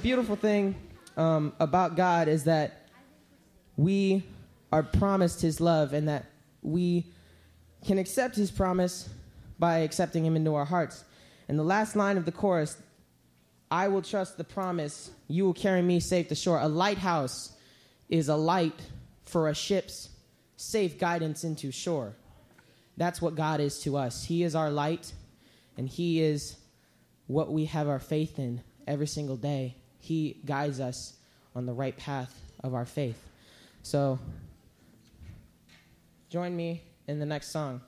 beautiful thing um, about God is that we are promised His love and that we can accept His promise by accepting Him into our hearts. And the last line of the chorus I will trust the promise, you will carry me safe to shore. A lighthouse is a light for a ship's safe guidance into shore. That's what God is to us. He is our light, and He is what we have our faith in every single day. He guides us on the right path of our faith. So, join me in the next song.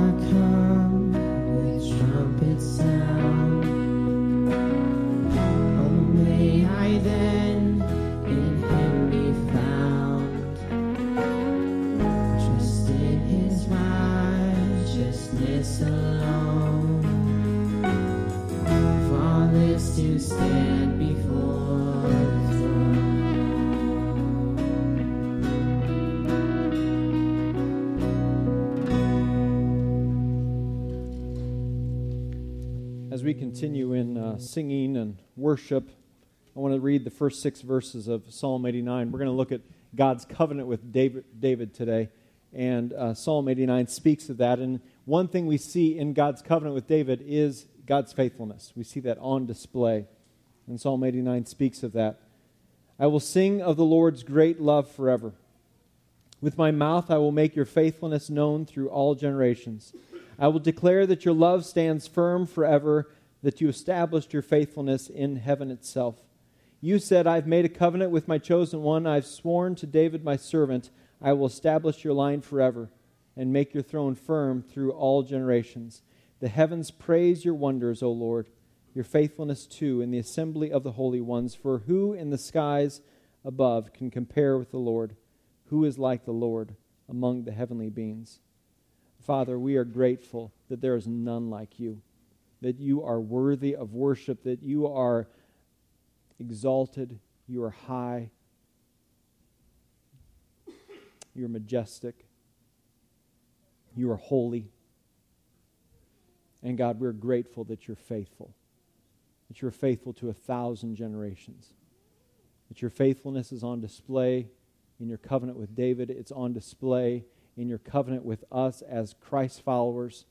Continue in singing and worship, I want to read the first six verses of Psalm 89. We're going to look at God's covenant with David, David today. And uh, Psalm 89 speaks of that. And one thing we see in God's covenant with David is God's faithfulness. We see that on display. And Psalm 89 speaks of that. I will sing of the Lord's great love forever. With my mouth I will make your faithfulness known through all generations. I will declare that your love stands firm forever, that you established your faithfulness in heaven itself. You said, I've made a covenant with my chosen one. I've sworn to David my servant, I will establish your line forever and make your throne firm through all generations. The heavens praise your wonders, O Lord, your faithfulness too in the assembly of the holy ones. For who in the skies above can compare with the Lord? Who is like the Lord among the heavenly beings? Father, we are grateful that there is none like you, that you are worthy of worship, that you are exalted, you are high, you're majestic, you are holy. And God, we're grateful that you're faithful, that you're faithful to a thousand generations, that your faithfulness is on display in your covenant with David, it's on display in your covenant with us as Christ followers.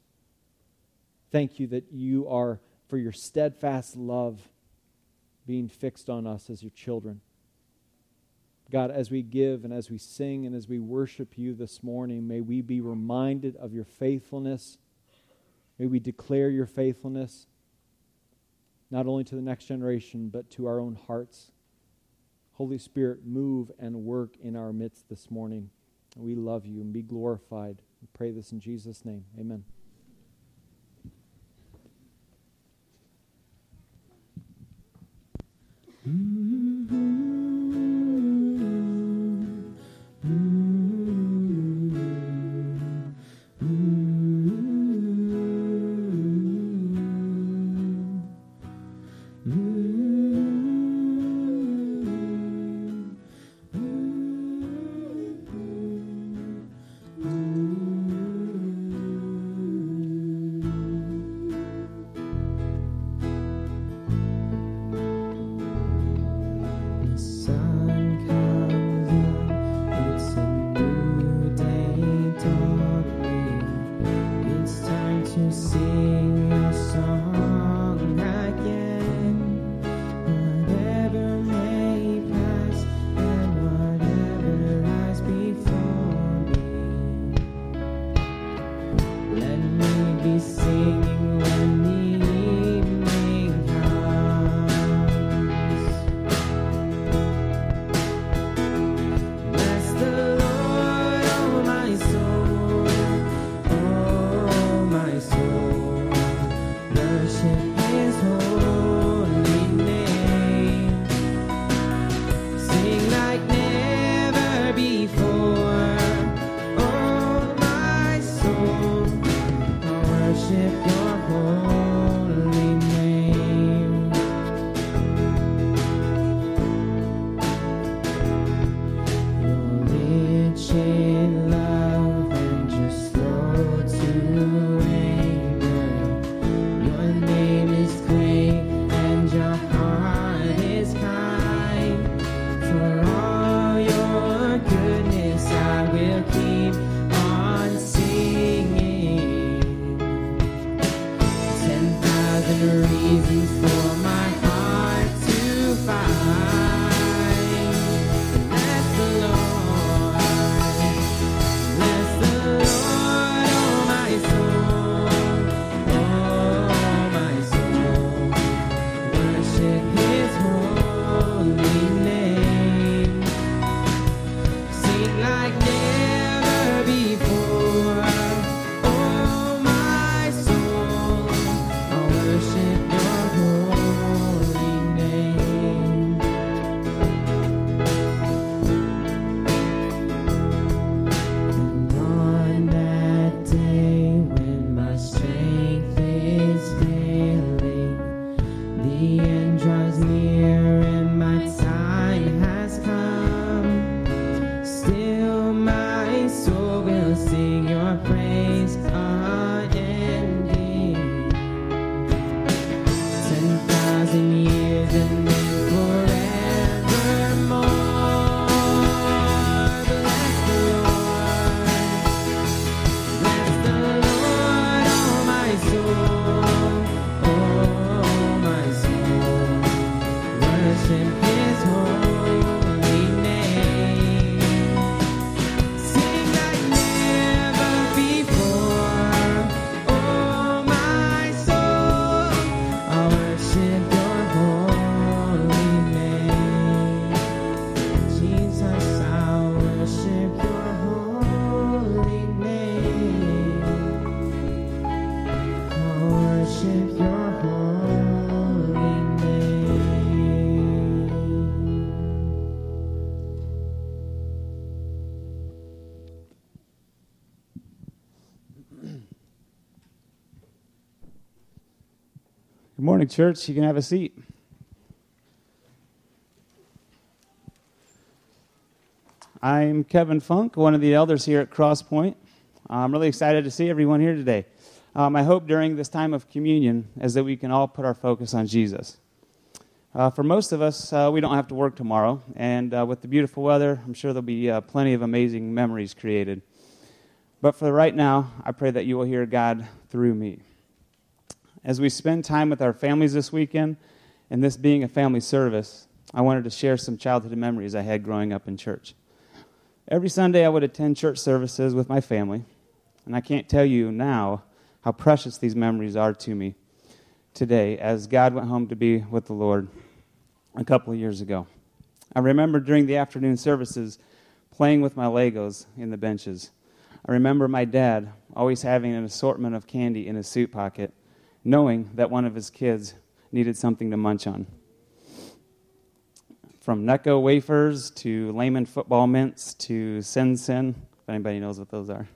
Thank you that you are, for your steadfast love, being fixed on us as your children. God, as we give and as we sing and as we worship you this morning, may we be reminded of your faithfulness. May we declare your faithfulness, not only to the next generation, but to our own hearts. Holy Spirit, move and work in our midst this morning. We love you and be glorified. We pray this in Jesus' name. Amen. Mm-hmm. Morning, church. You can have a seat. I'm Kevin Funk, one of the elders here at Crosspoint. I'm really excited to see everyone here today. Um, I hope during this time of communion is that we can all put our focus on Jesus. Uh, for most of us, uh, we don't have to work tomorrow, and uh, with the beautiful weather, I'm sure there'll be uh, plenty of amazing memories created. But for right now, I pray that you will hear God through me. As we spend time with our families this weekend, and this being a family service, I wanted to share some childhood memories I had growing up in church. Every Sunday, I would attend church services with my family, and I can't tell you now how precious these memories are to me today as God went home to be with the Lord a couple of years ago. I remember during the afternoon services playing with my Legos in the benches. I remember my dad always having an assortment of candy in his suit pocket, knowing that one of his kids needed something to munch on. From Necco wafers to Lehman football mints to Sen-Sen, if anybody knows what those are.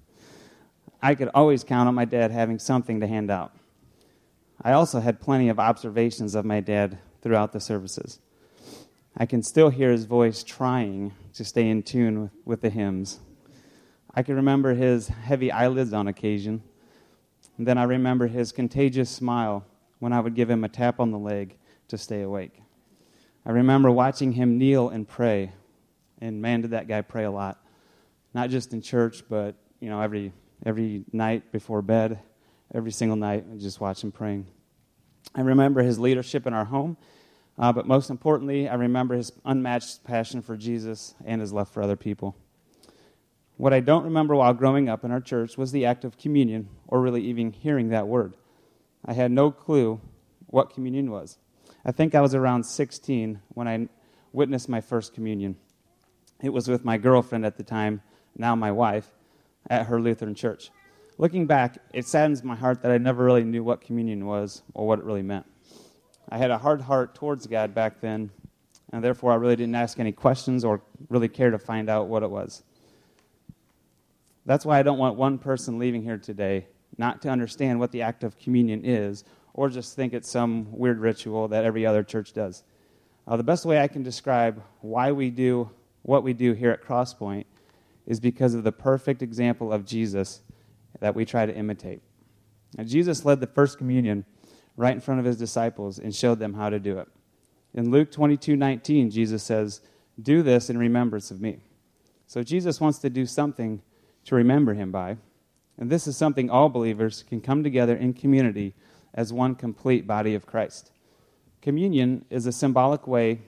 I could always count on my dad having something to hand out. I also had plenty of observations of my dad throughout the services. I can still hear his voice trying to stay in tune with, with the hymns. I can remember his heavy eyelids on occasion. And then I remember his contagious smile when I would give him a tap on the leg to stay awake. I remember watching him kneel and pray. And man, did that guy pray a lot. Not just in church, but you know, every every night before bed, every single night, I just watch him praying. I remember his leadership in our home, uh, but most importantly, I remember his unmatched passion for Jesus and his love for other people. What I don't remember while growing up in our church was the act of communion, or really even hearing that word. I had no clue what communion was. I think I was around 16 when I witnessed my first communion. It was with my girlfriend at the time, now my wife, at her Lutheran church. Looking back, it saddens my heart that I never really knew what communion was or what it really meant. I had a hard heart towards God back then, and therefore I really didn't ask any questions or really care to find out what it was. That's why I don't want one person leaving here today not to understand what the act of communion is or just think it's some weird ritual that every other church does. Uh, the best way I can describe why we do what we do here at Crosspoint is because of the perfect example of Jesus that we try to imitate. Now, Jesus led the first communion right in front of his disciples and showed them how to do it. In Luke 22 19, Jesus says, Do this in remembrance of me. So Jesus wants to do something to remember him by. And this is something all believers can come together in community as one complete body of Christ. Communion is a symbolic way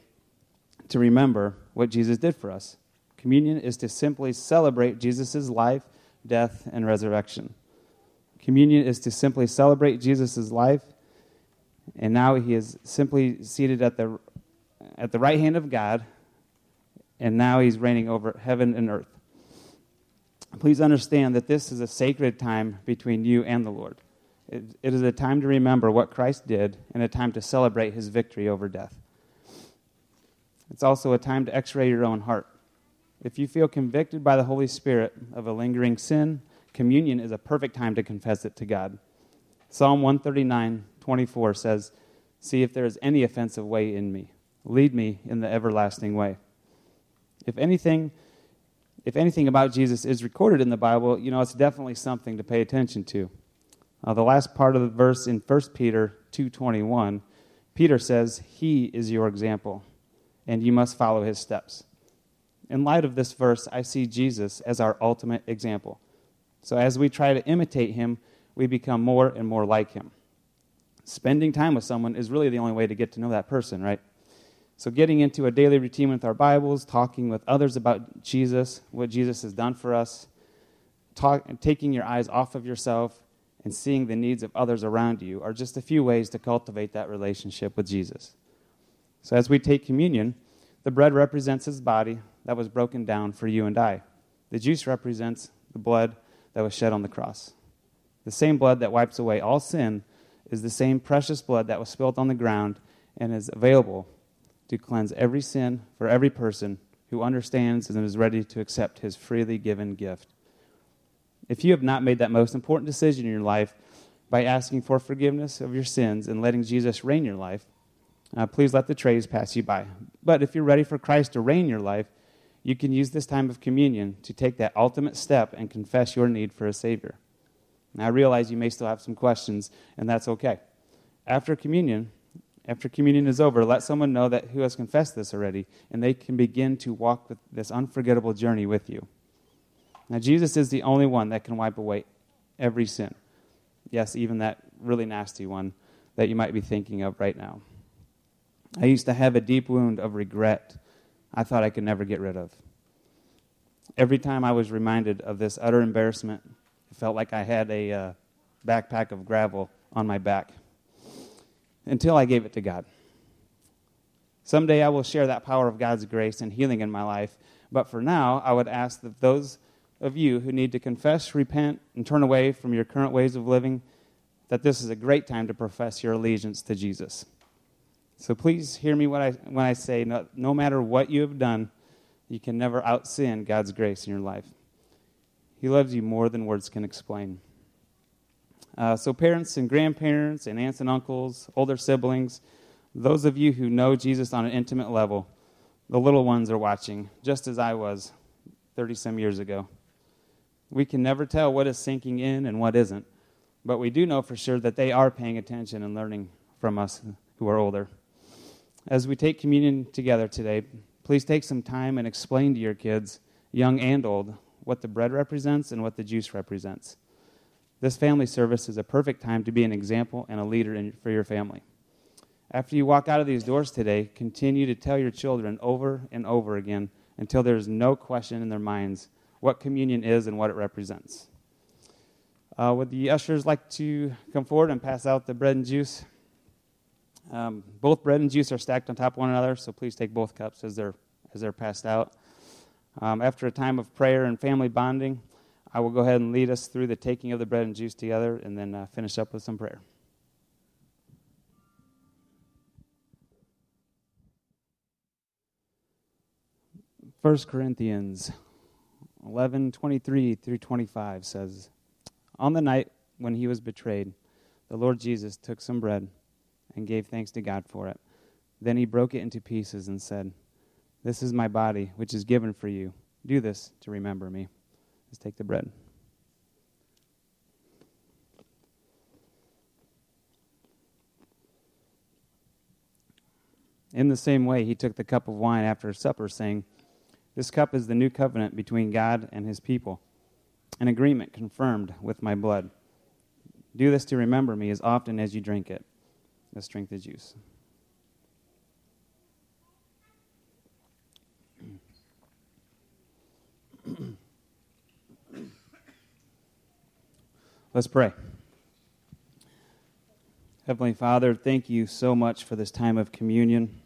to remember what Jesus did for us. Communion is to simply celebrate Jesus' life, death, and resurrection. Communion is to simply celebrate Jesus' life, and now he is simply seated at the, at the right hand of God, and now he's reigning over heaven and earth. Please understand that this is a sacred time between you and the Lord. it, it is a time to remember what Christ did and a time to celebrate his victory over death. It's also a time to x ray your own heart. If you feel convicted by the Holy Spirit of a lingering sin, communion is a perfect time to confess it to God. Psalm 139, 24 says, See if there is any offensive way in me. Lead me in the everlasting way. If anything, if anything about Jesus is recorded in the Bible, you know, it's definitely something to pay attention to. Uh, the last part of the verse in 1 Peter 2.21, Peter says, He is your example, and you must follow his steps in light of this verse, I see Jesus as our ultimate example. So as we try to imitate him, we become more and more like him. Spending time with someone is really the only way to get to know that person, right? So, getting into a daily routine with our Bibles, talking with others about Jesus, what Jesus has done for us, talk, taking your eyes off of yourself, and seeing the needs of others around you are just a few ways to cultivate that relationship with Jesus. So, as we take communion, the bread represents his body, that was broken down for you and I. The juice represents the blood that was shed on the cross. The same blood that wipes away all sin is the same precious blood that was spilled on the ground and is available to cleanse every sin for every person who understands and is ready to accept his freely given gift. If you have not made that most important decision in your life, by asking for forgiveness of your sins and letting Jesus reign your life, uh, please let the trays pass you by. But if you're ready for Christ to reign your life, you can use this time of communion to take that ultimate step and confess your need for a Savior. Now, I realize you may still have some questions, and that's okay. After communion, after communion is over, let someone know that who has confessed this already, and they can begin to walk this unforgettable journey with you. Now, Jesus is the only one that can wipe away every sin. Yes, even that really nasty one that you might be thinking of right now. I used to have a deep wound of regret I thought I could never get rid of. Every time I was reminded of this utter embarrassment, it felt like I had a uh, backpack of gravel on my back until I gave it to God. Someday I will share that power of God's grace and healing in my life, but for now, I would ask that those of you who need to confess, repent, and turn away from your current ways of living, that this is a great time to profess your allegiance to Jesus. So please hear me when I, when I say no, no matter what you have done, you can never out sin God's grace in your life. He loves you more than words can explain. Uh, so, parents and grandparents and aunts and uncles, older siblings, those of you who know Jesus on an intimate level, the little ones are watching, just as I was 30 some years ago. We can never tell what is sinking in and what isn't, but we do know for sure that they are paying attention and learning from us who are older. As we take communion together today, please take some time and explain to your kids, young and old, what the bread represents and what the juice represents. This family service is a perfect time to be an example and a leader in, for your family. After you walk out of these doors today, continue to tell your children over and over again until there's no question in their minds what communion is and what it represents. Uh, would the ushers like to come forward and pass out the bread and juice? Um, both bread and juice are stacked on top of one another, so please take both cups as they're, as they're passed out. Um, after a time of prayer and family bonding, I will go ahead and lead us through the taking of the bread and juice together and then uh, finish up with some prayer. First Corinthians 11 23 through 25 says, On the night when he was betrayed, the Lord Jesus took some bread and gave thanks to God for it. Then he broke it into pieces and said, This is my body, which is given for you. Do this to remember me. Let's take the bread. In the same way, he took the cup of wine after supper, saying, This cup is the new covenant between God and his people, an agreement confirmed with my blood. Do this to remember me as often as you drink it. Let's drink the juice. Let's pray. Heavenly Father, thank you so much for this time of communion,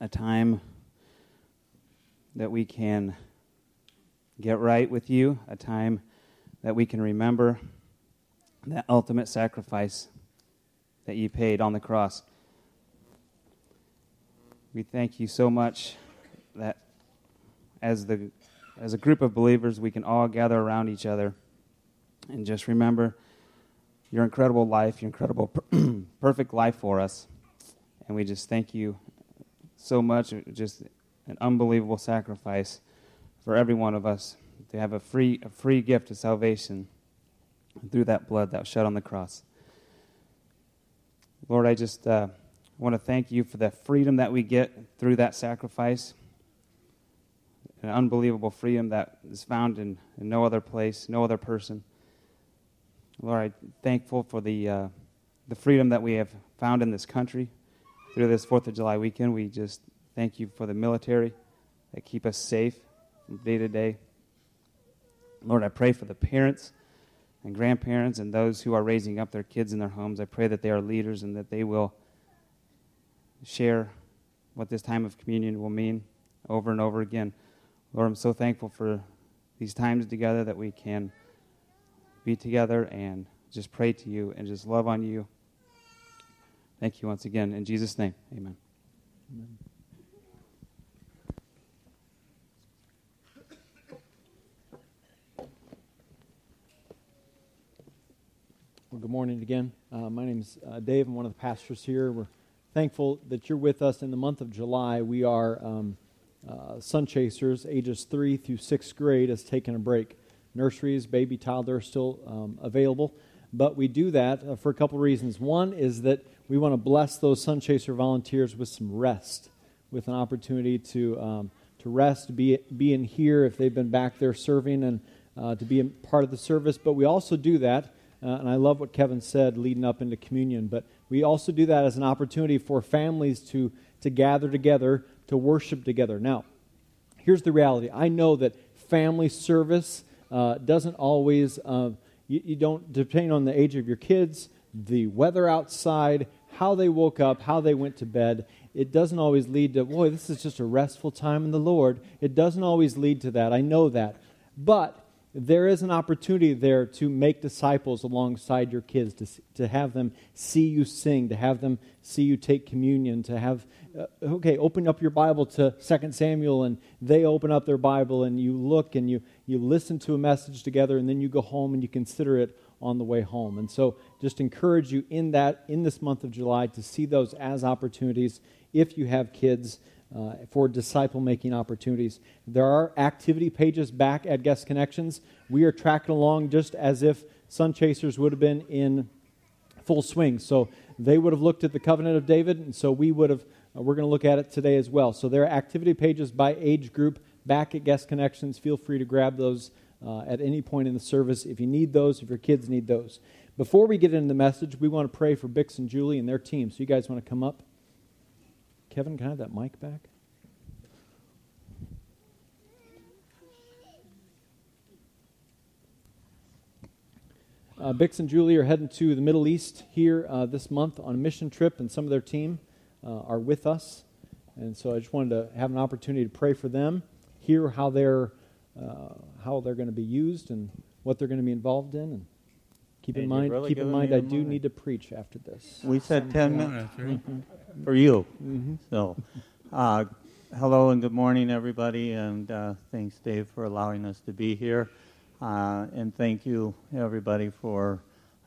a time that we can get right with you, a time that we can remember that ultimate sacrifice that you paid on the cross. We thank you so much that as the as a group of believers we can all gather around each other and just remember your incredible life, your incredible, perfect life for us. And we just thank you so much. Just an unbelievable sacrifice for every one of us to have a free, a free gift of salvation through that blood that was shed on the cross. Lord, I just uh, want to thank you for the freedom that we get through that sacrifice. An unbelievable freedom that is found in, in no other place, no other person. Lord, I'm thankful for the, uh, the freedom that we have found in this country through this 4th of July weekend. We just thank you for the military that keep us safe from day to day. Lord, I pray for the parents and grandparents and those who are raising up their kids in their homes. I pray that they are leaders and that they will share what this time of communion will mean over and over again. Lord, I'm so thankful for these times together that we can be together and just pray to you and just love on you. Thank you once again. In Jesus' name, amen. amen. Well, good morning again. Uh, my name is uh, Dave. I'm one of the pastors here. We're thankful that you're with us in the month of July. We are um, uh, sun chasers, ages three through sixth grade, has taken a break. Nurseries, baby, toddler still um, available, but we do that uh, for a couple reasons. One is that we want to bless those sun chaser volunteers with some rest, with an opportunity to um, to rest, be be in here if they've been back there serving, and uh, to be a part of the service. But we also do that uh, and I love what Kevin said leading up into communion. But we also do that as an opportunity for families to, to gather together, to worship together. Now, here's the reality I know that family service uh, doesn't always, uh, you, you don't, depending on the age of your kids, the weather outside, how they woke up, how they went to bed, it doesn't always lead to, boy, this is just a restful time in the Lord. It doesn't always lead to that. I know that. But there is an opportunity there to make disciples alongside your kids, to, to have them see you sing, to have them see you take communion, to have, uh, okay, open up your Bible to 2 Samuel, and they open up their Bible, and you look and you, you listen to a message together, and then you go home and you consider it on the way home. And so just encourage you in that, in this month of July, to see those as opportunities if you have kids uh, for disciple making opportunities. There are activity pages back at Guest Connections. We are tracking along just as if Sun Chasers would have been in full swing. So they would have looked at the covenant of David, and so we would have. Uh, we're going to look at it today as well. So there are activity pages by age group back at Guest Connections. Feel free to grab those uh, at any point in the service if you need those, if your kids need those. Before we get into the message, we want to pray for Bix and Julie and their team. So you guys want to come up? Kevin, can I have that mic back? Uh, Bix and Julie are heading to the Middle East here uh, this month on a mission trip, and some of their team uh, are with us. And so I just wanted to have an opportunity to pray for them, hear how they're uh, how they're going to be used and what they're going to be involved in, and keep in mind really keep in mind I do money. need to preach after this. We said 10 minutes for you. So, uh, hello and good morning, everybody, and uh, thanks, Dave, for allowing us to be here. Uh, and thank you, everybody, for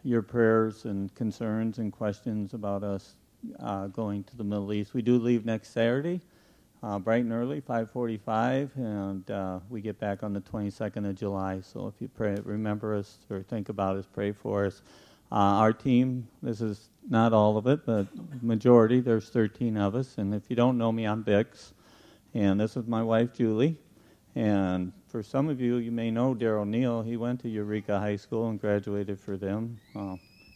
your prayers and concerns and questions about us uh, going to the Middle East. We do leave next Saturday, uh, bright and early, 5:45, and uh, we get back on the 22nd of July. So if you pray, remember us or think about us, pray for us. Uh, our team, this is not all of it, but majority. There's 13 of us, and if you don't know me, I'm Bix, and this is my wife Julie. And for some of you, you may know Daryl Neal. He went to Eureka High School and graduated for them.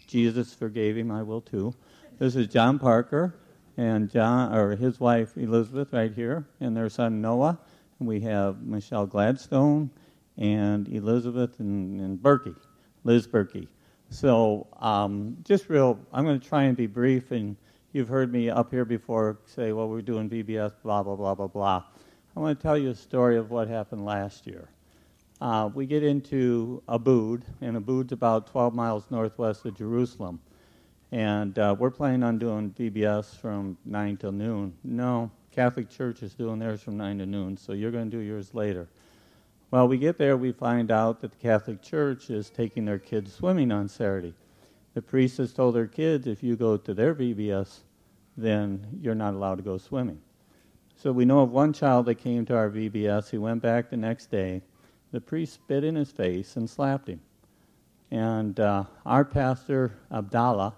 Jesus forgave him. I will too. This is John Parker and John, or his wife Elizabeth, right here, and their son Noah. And we have Michelle Gladstone and Elizabeth and, and Berkey, Liz Berkey. So um, just real, I'm going to try and be brief. And you've heard me up here before say, well, we're doing VBS, blah blah blah blah blah. I want to tell you a story of what happened last year. Uh, we get into Aboud, and Aboud's about 12 miles northwest of Jerusalem. And uh, we're planning on doing VBS from 9 till noon. No, Catholic Church is doing theirs from 9 to noon, so you're going to do yours later. Well, we get there, we find out that the Catholic Church is taking their kids swimming on Saturday. The priest has told their kids if you go to their VBS, then you're not allowed to go swimming. So we know of one child that came to our VBS. He went back the next day. The priest spit in his face and slapped him. And uh, our pastor, Abdallah,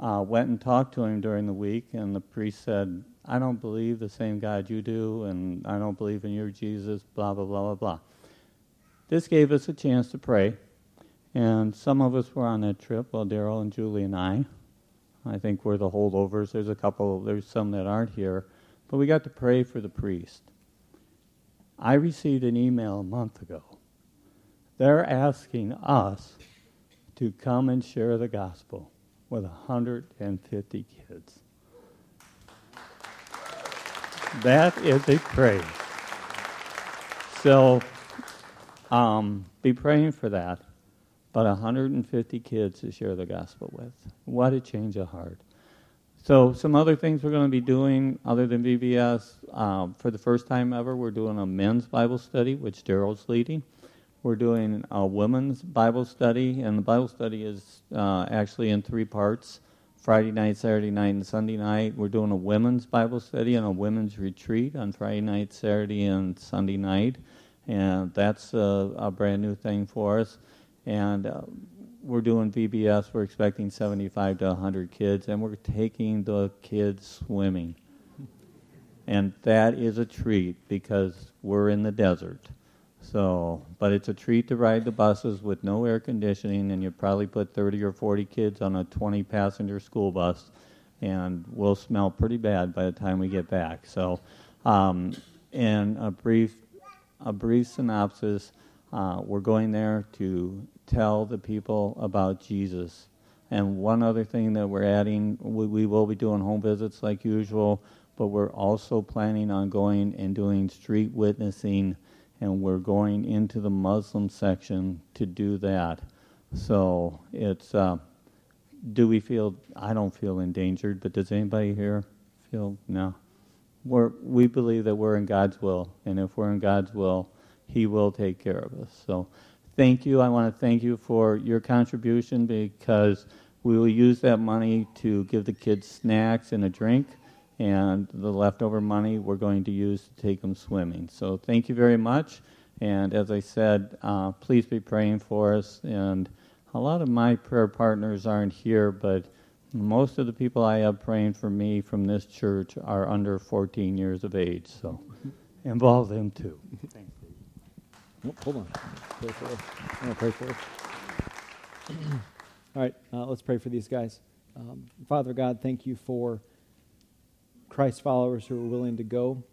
uh, went and talked to him during the week, and the priest said, I don't believe the same God you do, and I don't believe in your Jesus, blah, blah, blah, blah, blah. This gave us a chance to pray, and some of us were on that trip, well, Daryl and Julie and I. I think we're the holdovers. There's a couple, there's some that aren't here, but we got to pray for the priest. I received an email a month ago. They're asking us to come and share the gospel with 150 kids. That is a praise. So um, be praying for that. But 150 kids to share the gospel with. What a change of heart. So, some other things we're going to be doing other than VBS. Um, for the first time ever, we're doing a men's Bible study, which Daryl's leading. We're doing a women's Bible study, and the Bible study is uh, actually in three parts Friday night, Saturday night, and Sunday night. We're doing a women's Bible study and a women's retreat on Friday night, Saturday, and Sunday night. And that's a, a brand new thing for us. And uh, we're doing VBS. We're expecting 75 to 100 kids, and we're taking the kids swimming. And that is a treat because we're in the desert. So, but it's a treat to ride the buses with no air conditioning, and you probably put 30 or 40 kids on a 20 passenger school bus, and we'll smell pretty bad by the time we get back. So, um, in a brief, a brief synopsis, uh, we're going there to tell the people about Jesus. And one other thing that we're adding, we, we will be doing home visits like usual, but we're also planning on going and doing street witnessing and we're going into the Muslim section to do that. So it's, uh, do we feel, I don't feel endangered, but does anybody here feel, no? We're, we believe that we're in God's will, and if we're in God's will, He will take care of us. So thank you. I want to thank you for your contribution because we will use that money to give the kids snacks and a drink and the leftover money we're going to use to take them swimming. So thank you very much. And as I said, uh, please be praying for us. And a lot of my prayer partners aren't here, but most of the people I have praying for me from this church are under 14 years of age. So involve them too. Thanks. Oh, hold on. Pray for us. I want to pray for us. All right, uh, let's pray for these guys. Um, Father God, thank you for Christ followers who are willing to go,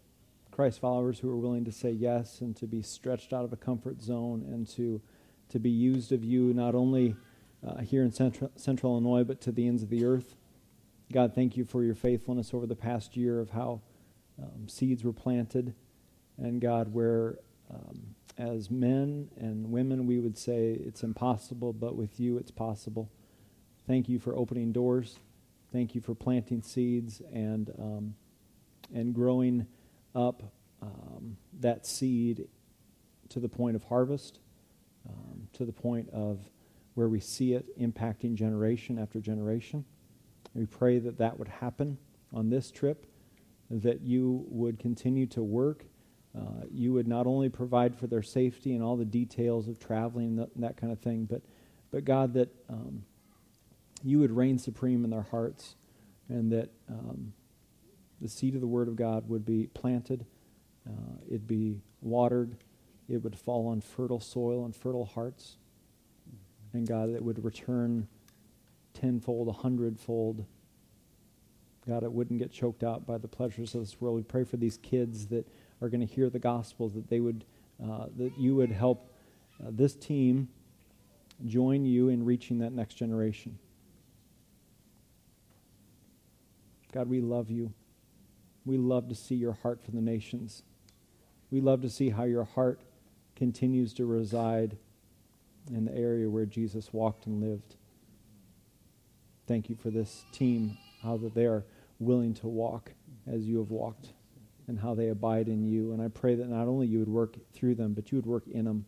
Christ followers who are willing to say yes and to be stretched out of a comfort zone and to, to be used of you not only uh, here in central, central Illinois but to the ends of the earth. God, thank you for your faithfulness over the past year of how um, seeds were planted. And God, where um, as men and women we would say it's impossible, but with you it's possible. Thank you for opening doors. Thank you for planting seeds and, um, and growing up um, that seed to the point of harvest, um, to the point of where we see it impacting generation after generation. We pray that that would happen on this trip, that you would continue to work. Uh, you would not only provide for their safety and all the details of traveling and that, and that kind of thing, but, but God, that um, you would reign supreme in their hearts and that um, the seed of the Word of God would be planted, uh, it'd be watered, it would fall on fertile soil and fertile hearts, and God, it would return tenfold, a hundredfold. God, it wouldn't get choked out by the pleasures of this world. We pray for these kids that are going to hear the gospel, that they would, uh, that you would help uh, this team join you in reaching that next generation. God, we love you. We love to see your heart for the nations. We love to see how your heart continues to reside in the area where Jesus walked and lived. Thank you for this team, how that they are willing to walk as you have walked and how they abide in you. And I pray that not only you would work through them, but you would work in them.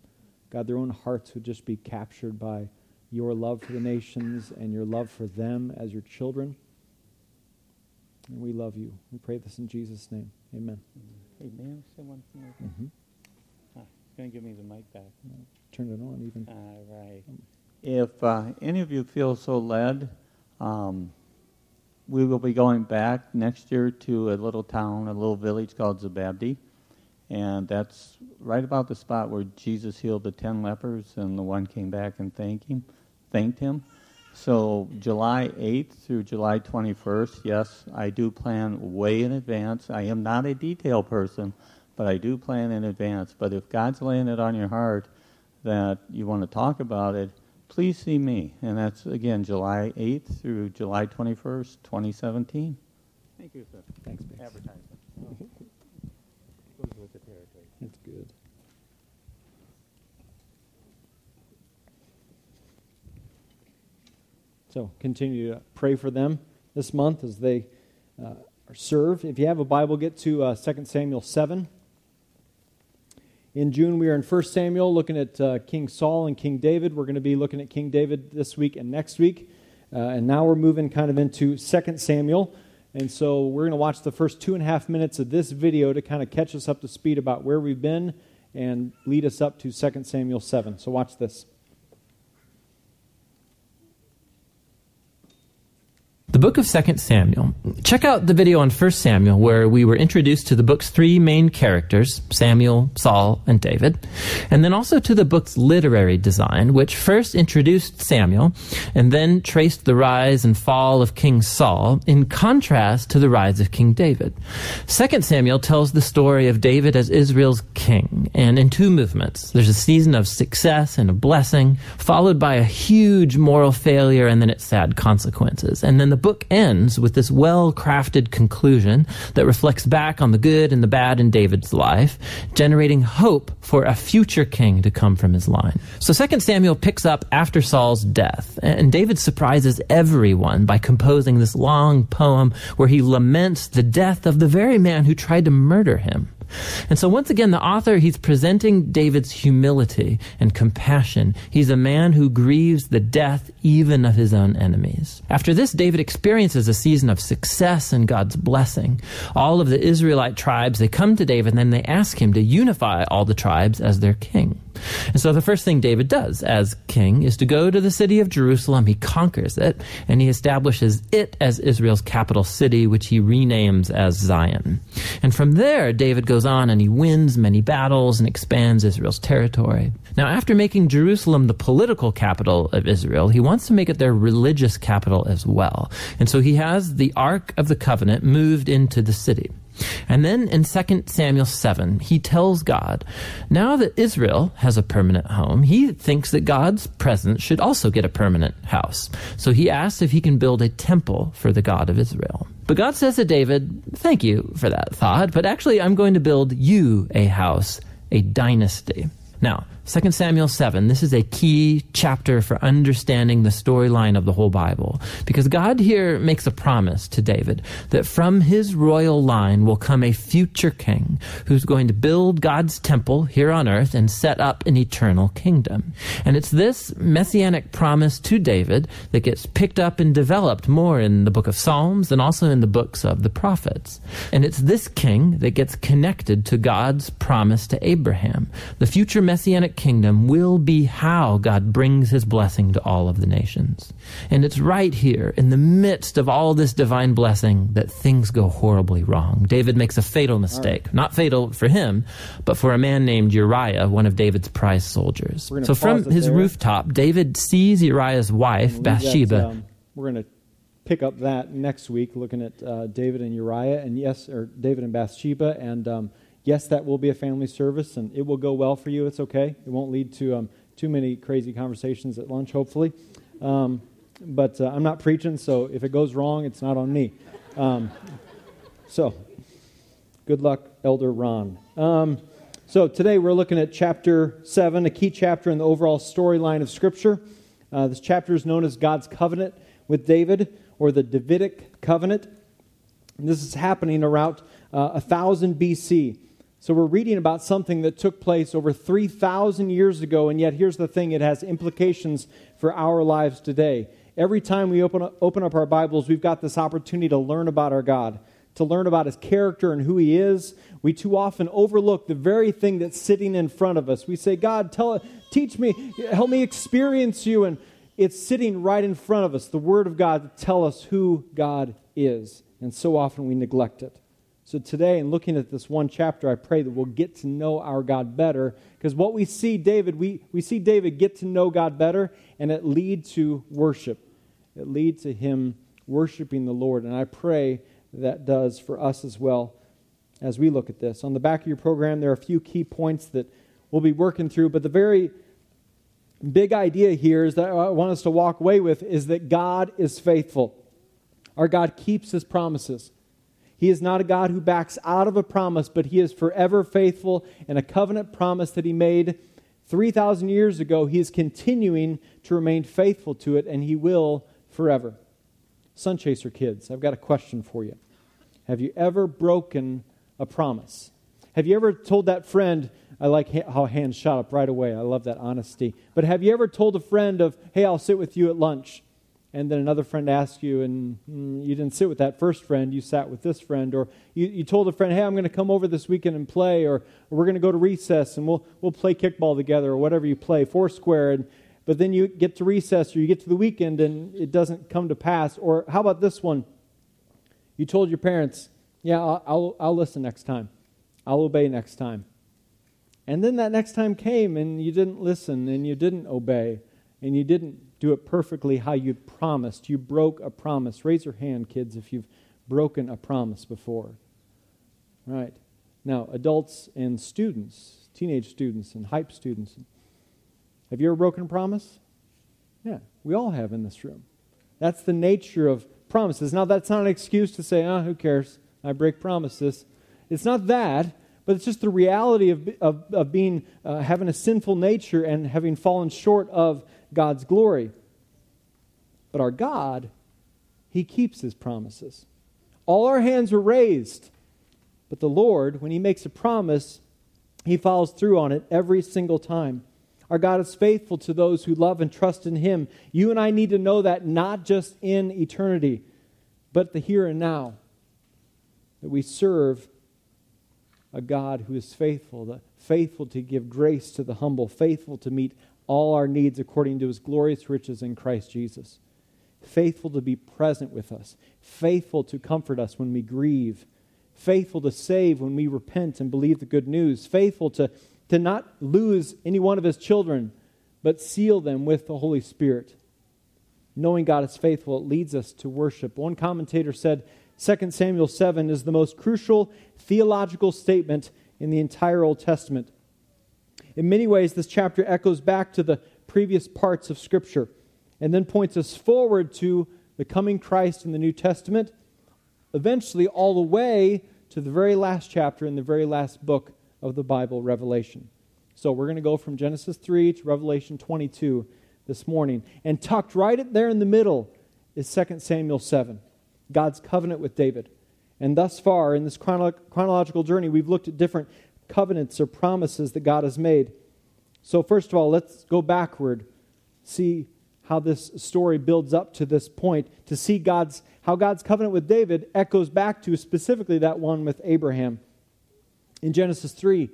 God, their own hearts would just be captured by your love for the nations and your love for them as your children. And we love you. We pray this in Jesus' name. Amen. Hey, man, say one thing. Mm-hmm. Ah, going to give me the mic back. Turn it on even. All right. If uh, any of you feel so led, um, we will be going back next year to a little town, a little village called Zababdeh. And that's right about the spot where Jesus healed the ten lepers and the one came back and thanked him. Thanked him. So July 8th through July 21st, yes, I do plan way in advance. I am not a detail person, but I do plan in advance. But if God's laying it on your heart that you want to talk about it, please see me. And that's, again, July 8th through July 21st, 2017. Thank you, sir. Thanks, Bix. Advertisement. Goes with the territory. That's good. So continue to pray for them this month as they uh, are served. If you have a Bible, get to uh, 2 Samuel 7. In June, we are in 1 Samuel looking at uh, King Saul and King David. We're going to be looking at King David this week and next week. Uh, and now we're moving kind of into 2 Samuel. And so we're going to watch the first two and a half minutes of this video to kind of catch us up to speed about where we've been and lead us up to 2 Samuel 7. So watch this. The book of 2 Samuel. Check out the video on 1 Samuel where we were introduced to the book's three main characters, Samuel, Saul, and David, and then also to the book's literary design, which first introduced Samuel and then traced the rise and fall of King Saul in contrast to the rise of King David. 2 Samuel tells the story of David as Israel's king, and in two movements. There's a season of success and a blessing, followed by a huge moral failure and then its sad consequences. And then the book ends with this well crafted conclusion that reflects back on the good and the bad in David's life, generating hope for a future king to come from his line. So 2 Samuel picks up after Saul's death, and David surprises everyone by composing this long poem where he laments the death of the very man who tried to murder him. And so once again, the author, he's presenting David's humility and compassion. He's a man who grieves the death even of his own enemies. After this, David experiences a season of success and God's blessing. All of the Israelite tribes, they come to David and then they ask him to unify all the tribes as their king. And so the first thing David does as king is to go to the city of Jerusalem. He conquers it and he establishes it as Israel's capital city, which he renames as Zion. And from there, David goes on and he wins many battles and expands Israel's territory. Now, after making Jerusalem the political capital of Israel, he wants to make it their religious capital as well. And so he has the Ark of the Covenant moved into the city. And then in 2 Samuel 7, he tells God, now that Israel has a permanent home, he thinks that God's presence should also get a permanent house. So he asks if he can build a temple for the God of Israel. But God says to David, thank you for that thought, but actually I'm going to build you a house, a dynasty. Now, 2 Samuel 7, this is a key chapter for understanding the storyline of the whole Bible. Because God here makes a promise to David that from his royal line will come a future king who's going to build God's temple here on earth and set up an eternal kingdom. And it's this messianic promise to David that gets picked up and developed more in the book of Psalms and also in the books of the prophets. And it's this king that gets connected to God's promise to Abraham. The future messianic kingdom will be how God brings his blessing to all of the nations. And it's right here, in the midst of all this divine blessing, that things go horribly wrong. David makes a fatal mistake. Not fatal for him, but for a man named Uriah, one of David's prize soldiers. So from his there. rooftop, David sees Uriah's wife, Bathsheba. Um, we're going to pick up that next week, looking at uh, David and Uriah, and yes, or David and Bathsheba, and um, yes, that will be a family service and it will go well for you. It's okay. It won't lead to um, too many crazy conversations at lunch, hopefully. Um, but uh, I'm not preaching, so if it goes wrong, it's not on me. Um, so, good luck, Elder Ron. Um, so, today we're looking at chapter 7, a key chapter in the overall storyline of Scripture. Uh, this chapter is known as God's covenant with David, or the Davidic covenant. And this is happening around uh, 1000 BC. So we're reading about something that took place over 3,000 years ago, and yet here's the thing it has implications for our lives today. Every time we open up, open up our Bibles, we've got this opportunity to learn about our God, to learn about his character and who he is. We too often overlook the very thing that's sitting in front of us. We say, God, tell, teach me, help me experience you. And it's sitting right in front of us, the Word of God, to tell us who God is. And so often we neglect it. So today, in looking at this one chapter, I pray that we'll get to know our God better. Because what we see David, we, we see David get to know God better, and it lead to worship. It lead to him worshiping the Lord. And I pray that does for us as well as we look at this. On the back of your program, there are a few key points that we'll be working through, but the very big idea here is that I want us to walk away with is that God is faithful. Our God keeps his promises. He is not a God who backs out of a promise, but He is forever faithful in a covenant promise that He made 3,000 years ago. He is continuing to remain faithful to it, and He will forever. Sunchaser kids, I've got a question for you. Have you ever broken a promise? Have you ever told that friend, I like how hands shot up right away. I love that honesty. But have you ever told a friend of, hey, I'll sit with you at lunch? And then another friend asks you, and mm, you didn't sit with that first friend, you sat with this friend. Or you, you told a friend, hey, I'm going to come over this weekend and play, or, we're going to go to recess and we'll, we'll play kickball together, or whatever you play, foursquare. And, but then you get to recess or you get to the weekend and it doesn't come to pass. Or how about this one? You told your parents, yeah, I'll, I'll, I'll listen next time, I'll obey next time. And then that next time came and you didn't listen and you didn't obey and you didn't do it perfectly how you promised. You broke a promise. Raise your hand, kids, if you've broken a promise before. Right. Now, adults and students, teenage students and hype students, have you ever broken a promise? Yeah, we all have in this room. That's the nature of promises. Now, that's not an excuse to say, oh, who cares? I break promises. It's not that but it's just the reality of, of, of being, uh, having a sinful nature and having fallen short of God's glory. But our God, He keeps His promises. All our hands are raised, but the Lord, when He makes a promise, He follows through on it every single time. Our God is faithful to those who love and trust in Him. You and I need to know that not just in eternity, but the here and now. That we serve a God who is faithful, the, faithful to give grace to the humble, faithful to meet all our needs according to his glorious riches in Christ Jesus, faithful to be present with us, faithful to comfort us when we grieve, faithful to save when we repent and believe the good news, faithful to, to not lose any one of his children, but seal them with the Holy Spirit. Knowing God is faithful, it leads us to worship. One commentator said, 2 Samuel 7 is the most crucial theological statement in the entire Old Testament. In many ways, this chapter echoes back to the previous parts of Scripture and then points us forward to the coming Christ in the New Testament, eventually, all the way to the very last chapter in the very last book of the Bible, Revelation. So we're going to go from Genesis 3 to Revelation 22 this morning. And tucked right there in the middle is 2 Samuel 7. God's covenant with David. And thus far, in this chronolo- chronological journey, we've looked at different covenants or promises that God has made. So, first of all, let's go backward, see how this story builds up to this point, to see God's, how God's covenant with David echoes back to specifically that one with Abraham. In Genesis 3,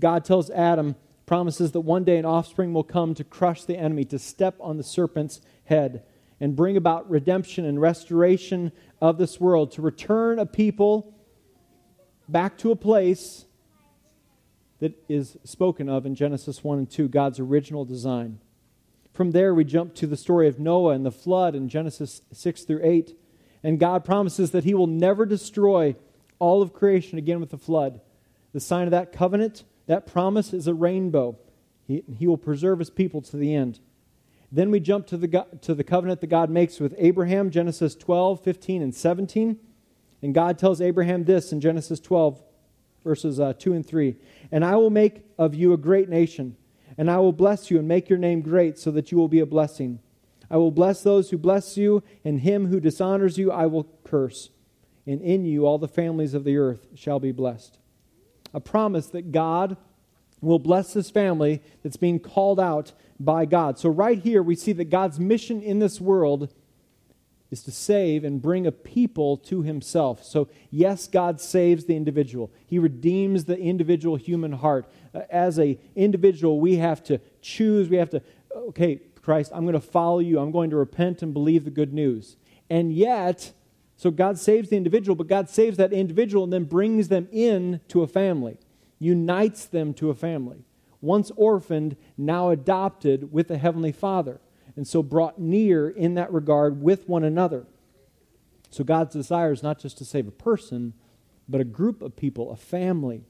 God tells Adam, promises that one day an offspring will come to crush the enemy, to step on the serpent's head and bring about redemption and restoration of this world, to return a people back to a place that is spoken of in Genesis 1 and 2, God's original design. From there, we jump to the story of Noah and the flood in Genesis 6 through 8. And God promises that He will never destroy all of creation again with the flood. The sign of that covenant, that promise, is a rainbow. He, he will preserve His people to the end. Then we jump to the, to the covenant that God makes with Abraham, Genesis 12, 15, and 17. And God tells Abraham this in Genesis 12, verses uh, 2 and 3 And I will make of you a great nation, and I will bless you and make your name great, so that you will be a blessing. I will bless those who bless you, and him who dishonors you I will curse. And in you all the families of the earth shall be blessed. A promise that God will bless this family that's being called out by God. So, right here, we see that God's mission in this world is to save and bring a people to himself. So, yes, God saves the individual. He redeems the individual human heart. Uh, as a individual, we have to choose, we have to okay, Christ, I'm going to follow you. I'm going to repent and believe the good news. And yet, so God saves the individual, but God saves that individual and then brings them in to a family, unites them to a family once orphaned, now adopted with the Heavenly Father, and so brought near in that regard with one another. So God's desire is not just to save a person, but a group of people, a family.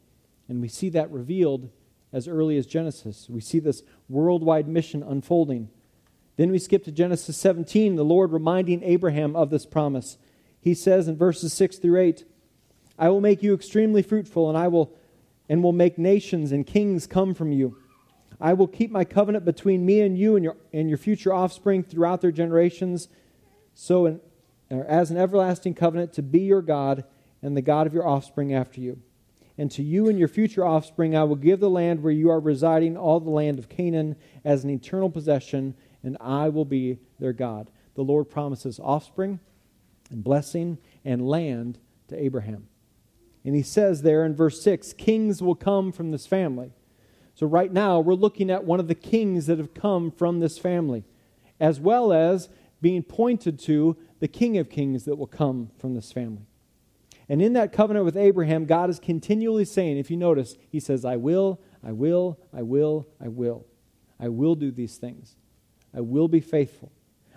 And we see that revealed as early as Genesis. We see this worldwide mission unfolding. Then we skip to Genesis 17, the Lord reminding Abraham of this promise. He says in verses 6 through 8, I will make you extremely fruitful, and I will and will make nations and kings come from you. I will keep my covenant between me and you and your, and your future offspring throughout their generations, so as an everlasting covenant to be your God and the God of your offspring after you. and to you and your future offspring I will give the land where you are residing, all the land of Canaan, as an eternal possession, and I will be their God. The Lord promises offspring and blessing and land to Abraham. And he says there in verse 6 kings will come from this family. So, right now, we're looking at one of the kings that have come from this family, as well as being pointed to the King of Kings that will come from this family. And in that covenant with Abraham, God is continually saying, if you notice, He says, I will, I will, I will, I will. I will do these things. I will be faithful.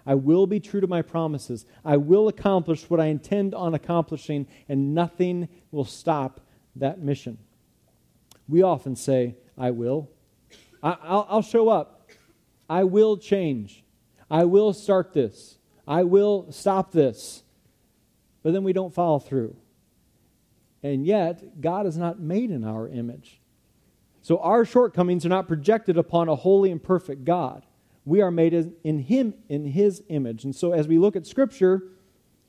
I will be true to my promises. I will accomplish what I intend on accomplishing, and nothing will stop that mission. We often say, I will. I, will show up. I will change. I will start this. I will stop this. But then we don't follow through. And yet, God is not made in our image. So our shortcomings are not projected upon a holy and perfect God. We are made in him in his image. And so as we look at scripture,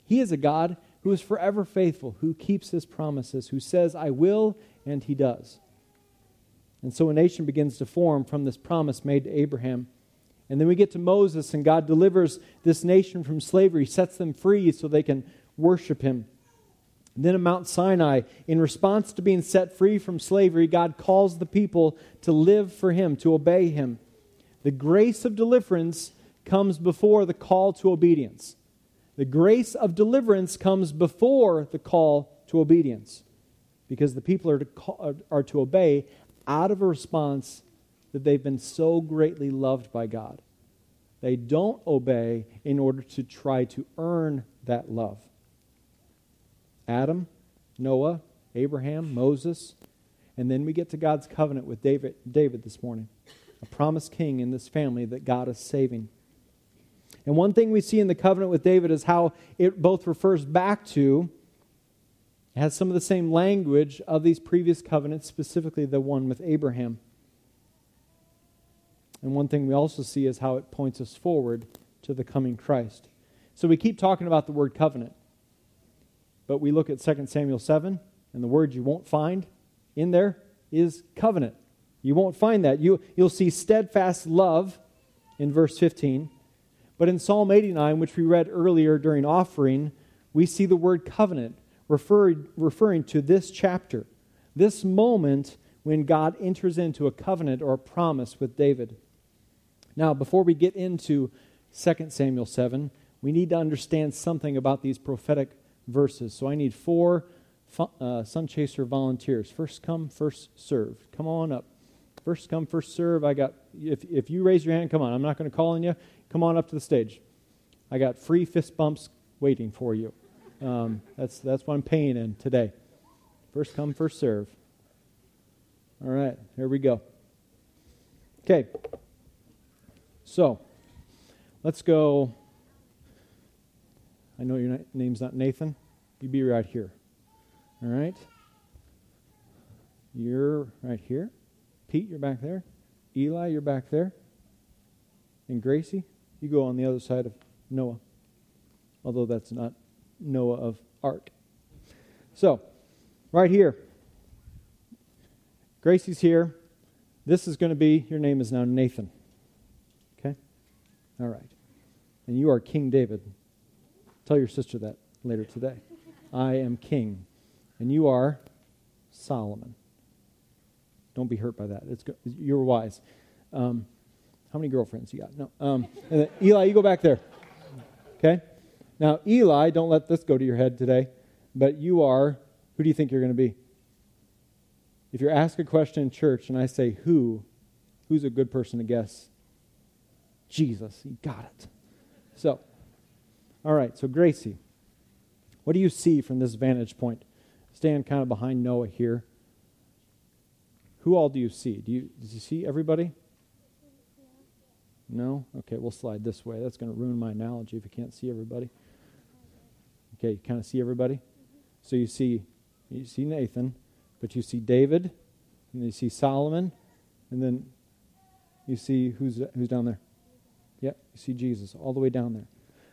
he is a God who is forever faithful, who keeps his promises, who says I will and he does. And so a nation begins to form from this promise made to Abraham. And then we get to Moses, and God delivers this nation from slavery, sets them free so they can worship him. And then at Mount Sinai, in response to being set free from slavery, God calls the people to live for him, to obey him. The grace of deliverance comes before the call to obedience. The grace of deliverance comes before the call to obedience because the people are to, call, are to obey out of a response that they've been so greatly loved by God. They don't obey in order to try to earn that love. Adam, Noah, Abraham, Moses, and then we get to God's covenant with David, David this morning, a promised king in this family that God is saving. And one thing we see in the covenant with David is how it both refers back to it has some of the same language of these previous covenants, specifically the one with Abraham. And one thing we also see is how it points us forward to the coming Christ. So we keep talking about the word covenant. But we look at 2 Samuel 7, and the word you won't find in there is covenant. You won't find that. You, you'll see steadfast love in verse 15. But in Psalm 89, which we read earlier during offering, we see the word covenant referring, referring to this chapter, this moment when God enters into a covenant or a promise with David. Now, before we get into 2 Samuel 7, we need to understand something about these prophetic verses. So I need four uh, Sun Chaser volunteers. First come, first serve. Come on up. First come, first serve. I got, if, if you raise your hand, come on. I'm not going to call on you. Come on up to the stage. I got free fist bumps waiting for you. Um, that's, that's what I'm paying in today. First come, first serve. All right, here we go. Okay. So, let's go. I know your name's not Nathan. You be right here. All right? You're right here. Pete, you're back there. Eli, you're back there. And Gracie, you go on the other side of Noah. Although that's not Noah of Ark. So, right here. Gracie's here. This is going to be, your name is now Nathan. Okay? All right. And you are King David. Tell your sister that later today. I am king. And you are Solomon. Don't be hurt by that. It's, you're wise. Um, how many girlfriends you got? No. Um, Eli, you go back there. Okay? Now, Eli, don't let this go to your head today, but you are, who do you think you're going to be? If you're asked a question in church and I say, who, who's a good person to guess? Jesus. You got it. So, all right, so Gracie, what do you see from this vantage point? Stand kind of behind Noah here. Who all do you see? Do you, do you see everybody? No? Okay, we'll slide this way. That's going to ruin my analogy if you can't see everybody. Okay, you kind of see everybody? So you see you see Nathan, but you see David, and you see Solomon, and then you see who's who's down there? Yep, you see Jesus all the way down there.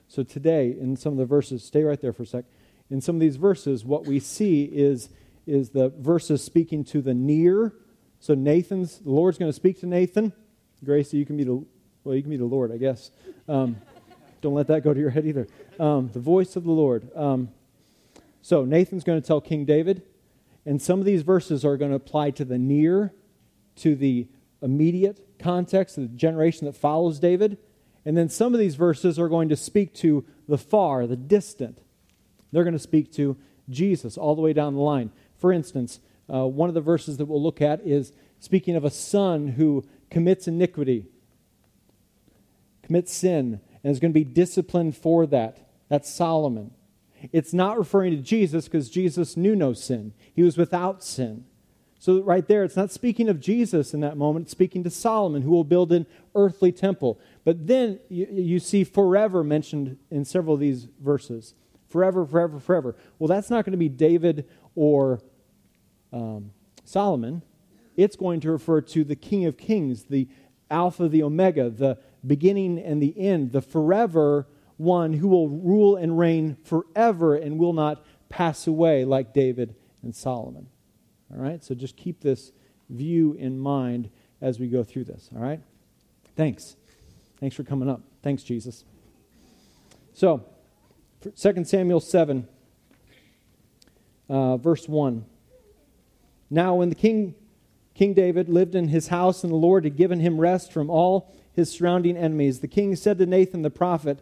So today, in some of the verses, stay right there for a sec. In some of these verses, what we see is is the verses speaking to the near. So Nathan's, the Lord's going to speak to Nathan. Gracie, you can be the, well, you can be the Lord, I guess. Um, don't let that go to your head either. Um, the voice of the Lord. Um, so Nathan's going to tell King David, and some of these verses are going to apply to the near, to the immediate context, the generation that follows David. And then some of these verses are going to speak to the far, the distant. They're going to speak to Jesus all the way down the line. For instance, uh, one of the verses that we'll look at is speaking of a son who commits iniquity, commits sin, and is going to be disciplined for that. That's Solomon. It's not referring to Jesus because Jesus knew no sin, he was without sin. So, right there, it's not speaking of Jesus in that moment, it's speaking to Solomon, who will build an earthly temple. But then you, you see forever mentioned in several of these verses. Forever, forever, forever. Well, that's not going to be David or um, Solomon. It's going to refer to the King of Kings, the Alpha, the Omega, the beginning and the end, the forever one who will rule and reign forever and will not pass away like David and Solomon. All right? So just keep this view in mind as we go through this. All right? Thanks. Thanks for coming up. Thanks, Jesus. So, 2 Samuel 7, uh, verse 1. Now, when the king, King David lived in his house and the Lord had given him rest from all his surrounding enemies, the king said to Nathan the prophet,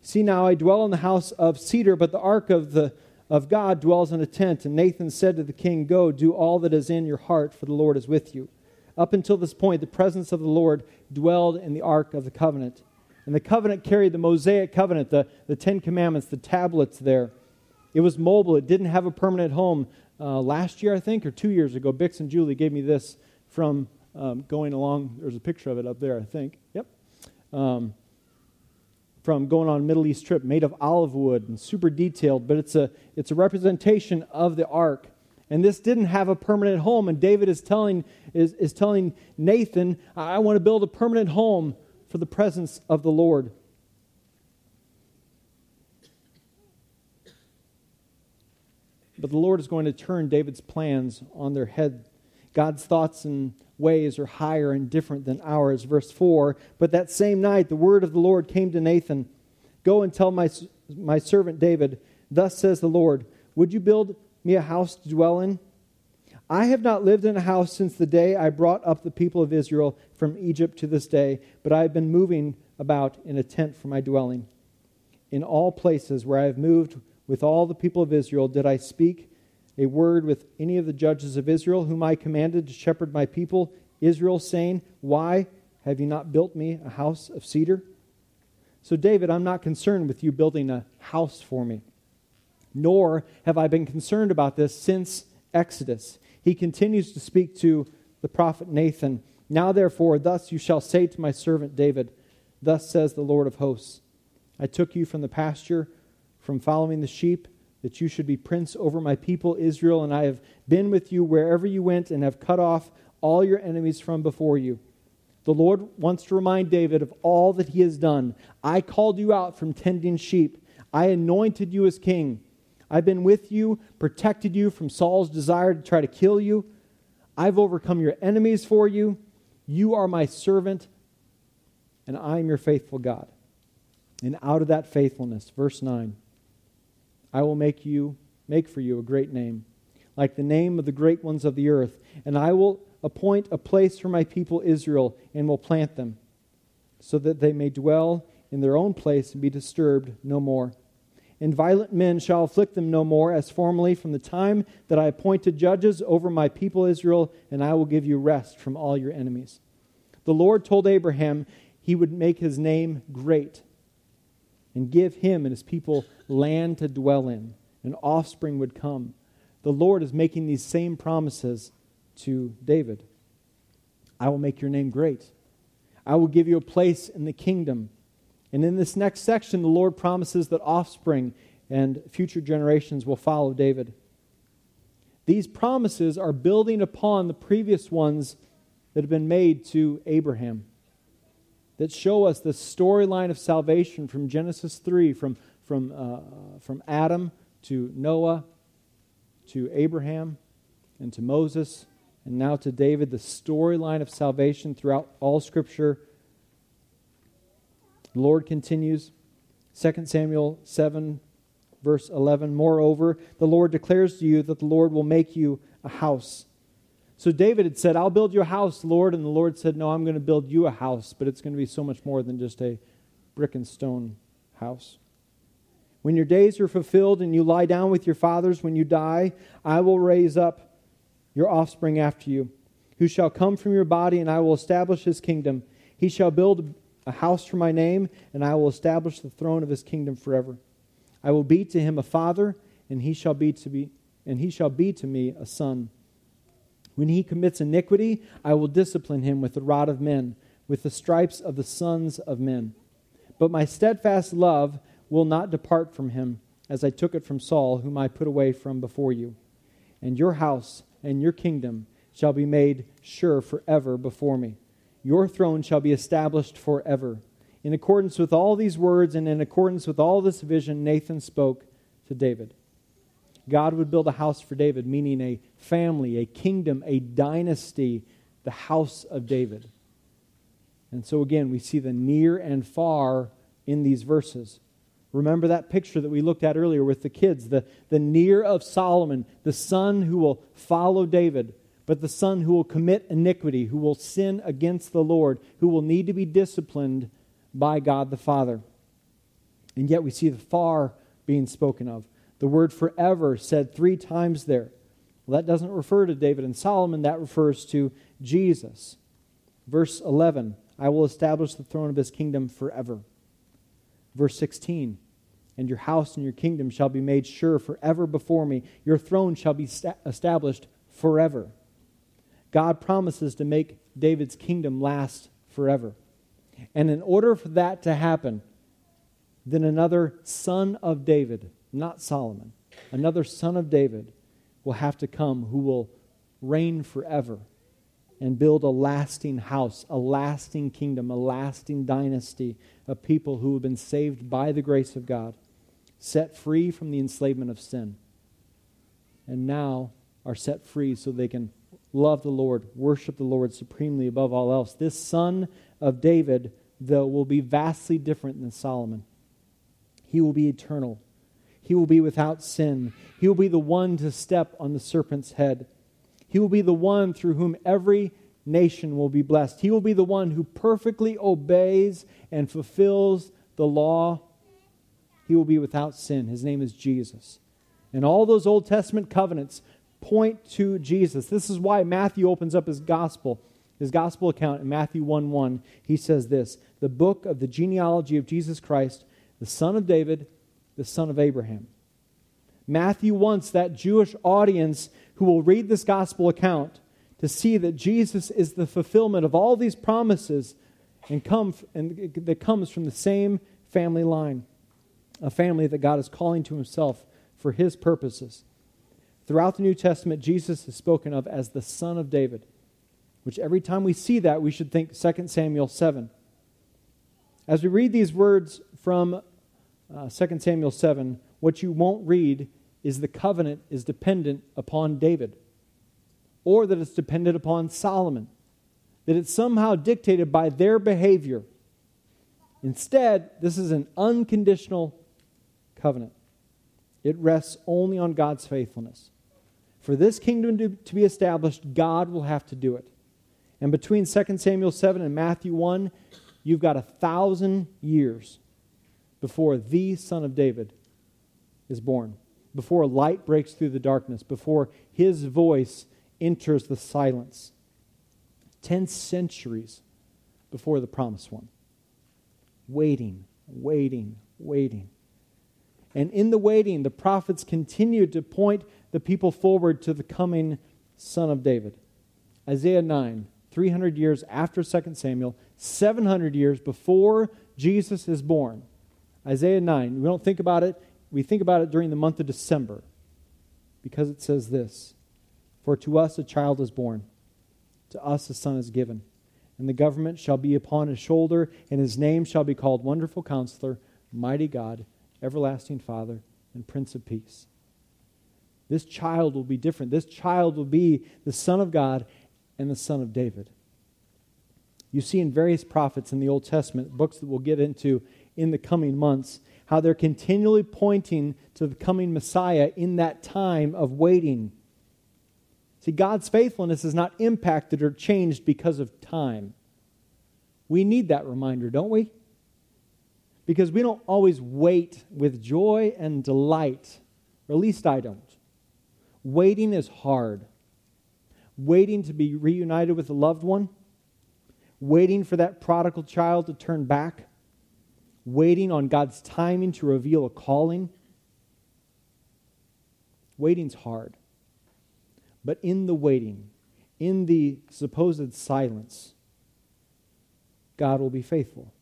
See now, I dwell in the house of cedar, but the ark of, the, of God dwells in a tent. And Nathan said to the king, Go, do all that is in your heart, for the Lord is with you. Up until this point, the presence of the Lord dwelled in the ark of the covenant. And the covenant carried the Mosaic covenant, the, the Ten Commandments, the tablets there. It was mobile, it didn't have a permanent home. Uh, last year, I think, or two years ago, Bix and Julie gave me this from um, going along. There's a picture of it up there, I think. Yep. Um, from going on a Middle East trip, made of olive wood and super detailed, but it's a, it's a representation of the ark. And this didn't have a permanent home. And David is telling, is, is telling Nathan, I want to build a permanent home for the presence of the Lord. But the Lord is going to turn David's plans on their head. God's thoughts and ways are higher and different than ours. Verse 4 But that same night the word of the Lord came to Nathan Go and tell my, my servant David, Thus says the Lord, Would you build me a house to dwell in? I have not lived in a house since the day I brought up the people of Israel from Egypt to this day, but I have been moving about in a tent for my dwelling. In all places where I have moved with all the people of Israel, did I speak a word with any of the judges of Israel, whom I commanded to shepherd my people, Israel, saying, Why have you not built me a house of cedar? So, David, I'm not concerned with you building a house for me, nor have I been concerned about this since Exodus he continues to speak to the prophet Nathan. Now, therefore, thus you shall say to my servant David, Thus says the Lord of hosts I took you from the pasture, from following the sheep, that you should be prince over my people Israel, and I have been with you wherever you went, and have cut off all your enemies from before you. The Lord wants to remind David of all that he has done. I called you out from tending sheep, I anointed you as king. I've been with you, protected you from Saul's desire to try to kill you. I've overcome your enemies for you. You are my servant, and I am your faithful God. And out of that faithfulness, verse 9, I will make you make for you a great name, like the name of the great ones of the earth, and I will appoint a place for my people Israel and will plant them, so that they may dwell in their own place and be disturbed no more and violent men shall afflict them no more, as formerly from the time that I appointed judges over my people Israel, and I will give you rest from all your enemies. The Lord told Abraham he would make his name great and give him and his people land to dwell in, and offspring would come. The Lord is making these same promises to David. I will make your name great. I will give you a place in the kingdom and in this next section, the Lord promises that offspring and future generations will follow David. These promises are building upon the previous ones that have been made to Abraham that show us the storyline of salvation from Genesis 3, from, from, uh, from Adam to Noah to Abraham and to Moses and now to David, the storyline of salvation throughout all Scripture. The Lord continues, 2 Samuel 7, verse 11. Moreover, the Lord declares to you that the Lord will make you a house. So David had said, I'll build you a house, Lord. And the Lord said, No, I'm going to build you a house, but it's going to be so much more than just a brick and stone house. When your days are fulfilled and you lie down with your fathers, when you die, I will raise up your offspring after you, who shall come from your body, and I will establish his kingdom. He shall build a house for my name, and I will establish the throne of his kingdom forever. I will be to him a father, and he shall be to be and he shall be to me a son. When he commits iniquity, I will discipline him with the rod of men, with the stripes of the sons of men. But my steadfast love will not depart from him, as I took it from Saul, whom I put away from before you. And your house and your kingdom shall be made sure forever before me. Your throne shall be established forever. In accordance with all these words and in accordance with all this vision, Nathan spoke to David. God would build a house for David, meaning a family, a kingdom, a dynasty, the house of David. And so again, we see the near and far in these verses. Remember that picture that we looked at earlier with the kids the, the near of Solomon, the son who will follow David, but the son who will commit iniquity, who will sin against the Lord, who will need to be disciplined by God the Father. And yet we see the far being spoken of. The word forever said three times there. Well, that doesn't refer to David and Solomon, that refers to Jesus. Verse 11 I will establish the throne of his kingdom forever. Verse 16 and your house and your kingdom shall be made sure forever before me. Your throne shall be sta- established forever. God promises to make David's kingdom last forever. And in order for that to happen, then another son of David, not Solomon, another son of David will have to come who will reign forever and build a lasting house, a lasting kingdom, a lasting dynasty of people who have been saved by the grace of God set free from the enslavement of sin, and now are set free so they can love the Lord, worship the Lord supremely above all else. This son of David, though, will be vastly different than Solomon. He will be eternal. He will be without sin. He will be the one to step on the serpent's head. He will be the one through whom every nation will be blessed. He will be the one who perfectly obeys and fulfills the law he will be without sin. His name is Jesus. And all those Old Testament covenants point to Jesus. This is why Matthew opens up his gospel, his gospel account in Matthew 1 1. He says this The book of the genealogy of Jesus Christ, the son of David, the son of Abraham. Matthew wants that Jewish audience who will read this gospel account to see that Jesus is the fulfillment of all these promises and, come, and that comes from the same family line a family that God is calling to himself for his purposes. Throughout the New Testament, Jesus is spoken of as the Son of David, which every time we see that, we should think 2 Samuel 7. As we read these words from uh, 2 Samuel 7, what you won't read is the covenant is dependent upon David, or that it's dependent upon Solomon, that it's somehow dictated by their behavior. Instead, this is an unconditional covenant. It rests only on God's faithfulness. For this kingdom to, be established, God will have to do it. And between 2 Samuel 7 and Matthew 1, you've got a thousand years before the Son of David is born, before light breaks through the darkness, before his voice enters the silence. Ten centuries before the promised one. Waiting, waiting, waiting. And in the waiting, the prophets continued to point the people forward to the coming Son of David. Isaiah 9, 300 years after 2 Samuel, 700 years before Jesus is born. Isaiah 9, we don't think about it, we think about it during the month of December because it says this For to us a child is born, to us a son is given, and the government shall be upon his shoulder, and his name shall be called Wonderful Counselor, Mighty God everlasting Father, and Prince of Peace. This child will be different. This child will be the Son of God and the Son of David. You see in various prophets in the Old Testament, books that we'll get into in the coming months, how they're continually pointing to the coming Messiah in that time of waiting. See, God's faithfulness is not impacted or changed because of time. We need that reminder, don't we? Because we don't always wait with joy and delight, or at least I don't. Waiting is hard. Waiting to be reunited with a loved one, waiting for that prodigal child to turn back, waiting on God's timing to reveal a calling. Waiting's hard. But in the waiting, in the supposed silence, God will be faithful.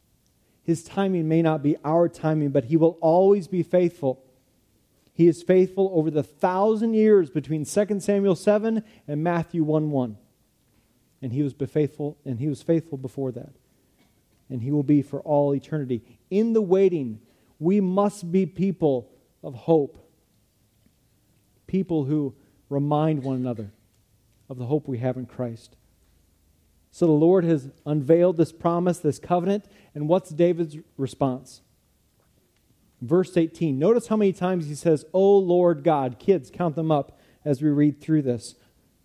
His timing may not be our timing, but He will always be faithful. He is faithful over the thousand years between 2 Samuel 7 and Matthew 1 1. And he was faithful, and he was faithful before that. And he will be for all eternity. In the waiting, we must be people of hope. People who remind one another of the hope we have in Christ. So the Lord has unveiled this promise, this covenant, and what's David's response? Verse 18. Notice how many times he says, O Lord God. Kids, count them up as we read through this.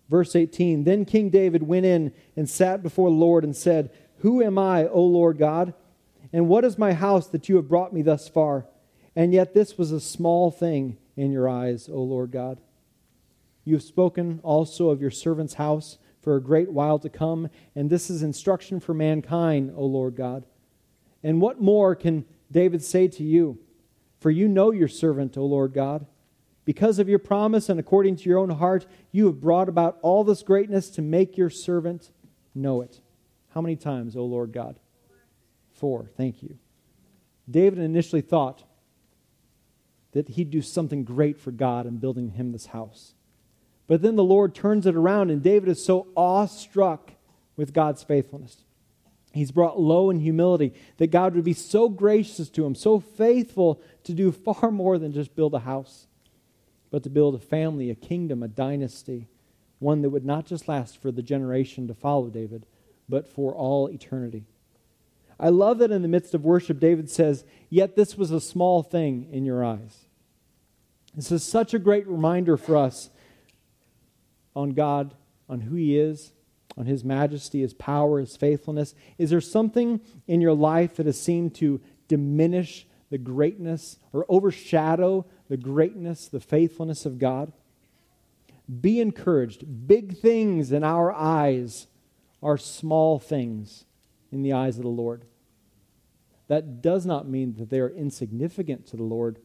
Verse 18. Then King David went in and sat before the Lord and said, Who am I, O Lord God? And what is my house that you have brought me thus far? And yet this was a small thing in your eyes, O Lord God. You have spoken also of your servant's house for a great while to come, and this is instruction for mankind, O Lord God. And what more can David say to you? For you know your servant, O Lord God. Because of your promise and according to your own heart, you have brought about all this greatness to make your servant know it. How many times, O Lord God? Four. Thank you. David initially thought that he'd do something great for God in building him this house. But then the Lord turns it around, and David is so awestruck with God's faithfulness. He's brought low in humility that God would be so gracious to him, so faithful to do far more than just build a house, but to build a family, a kingdom, a dynasty, one that would not just last for the generation to follow David, but for all eternity. I love that in the midst of worship, David says, Yet this was a small thing in your eyes. This is such a great reminder for us on God, on who He is, on His majesty, His power, His faithfulness? Is there something in your life that has seemed to diminish the greatness or overshadow the greatness, the faithfulness of God? Be encouraged. Big things in our eyes are small things in the eyes of the Lord. That does not mean that they are insignificant to the Lord.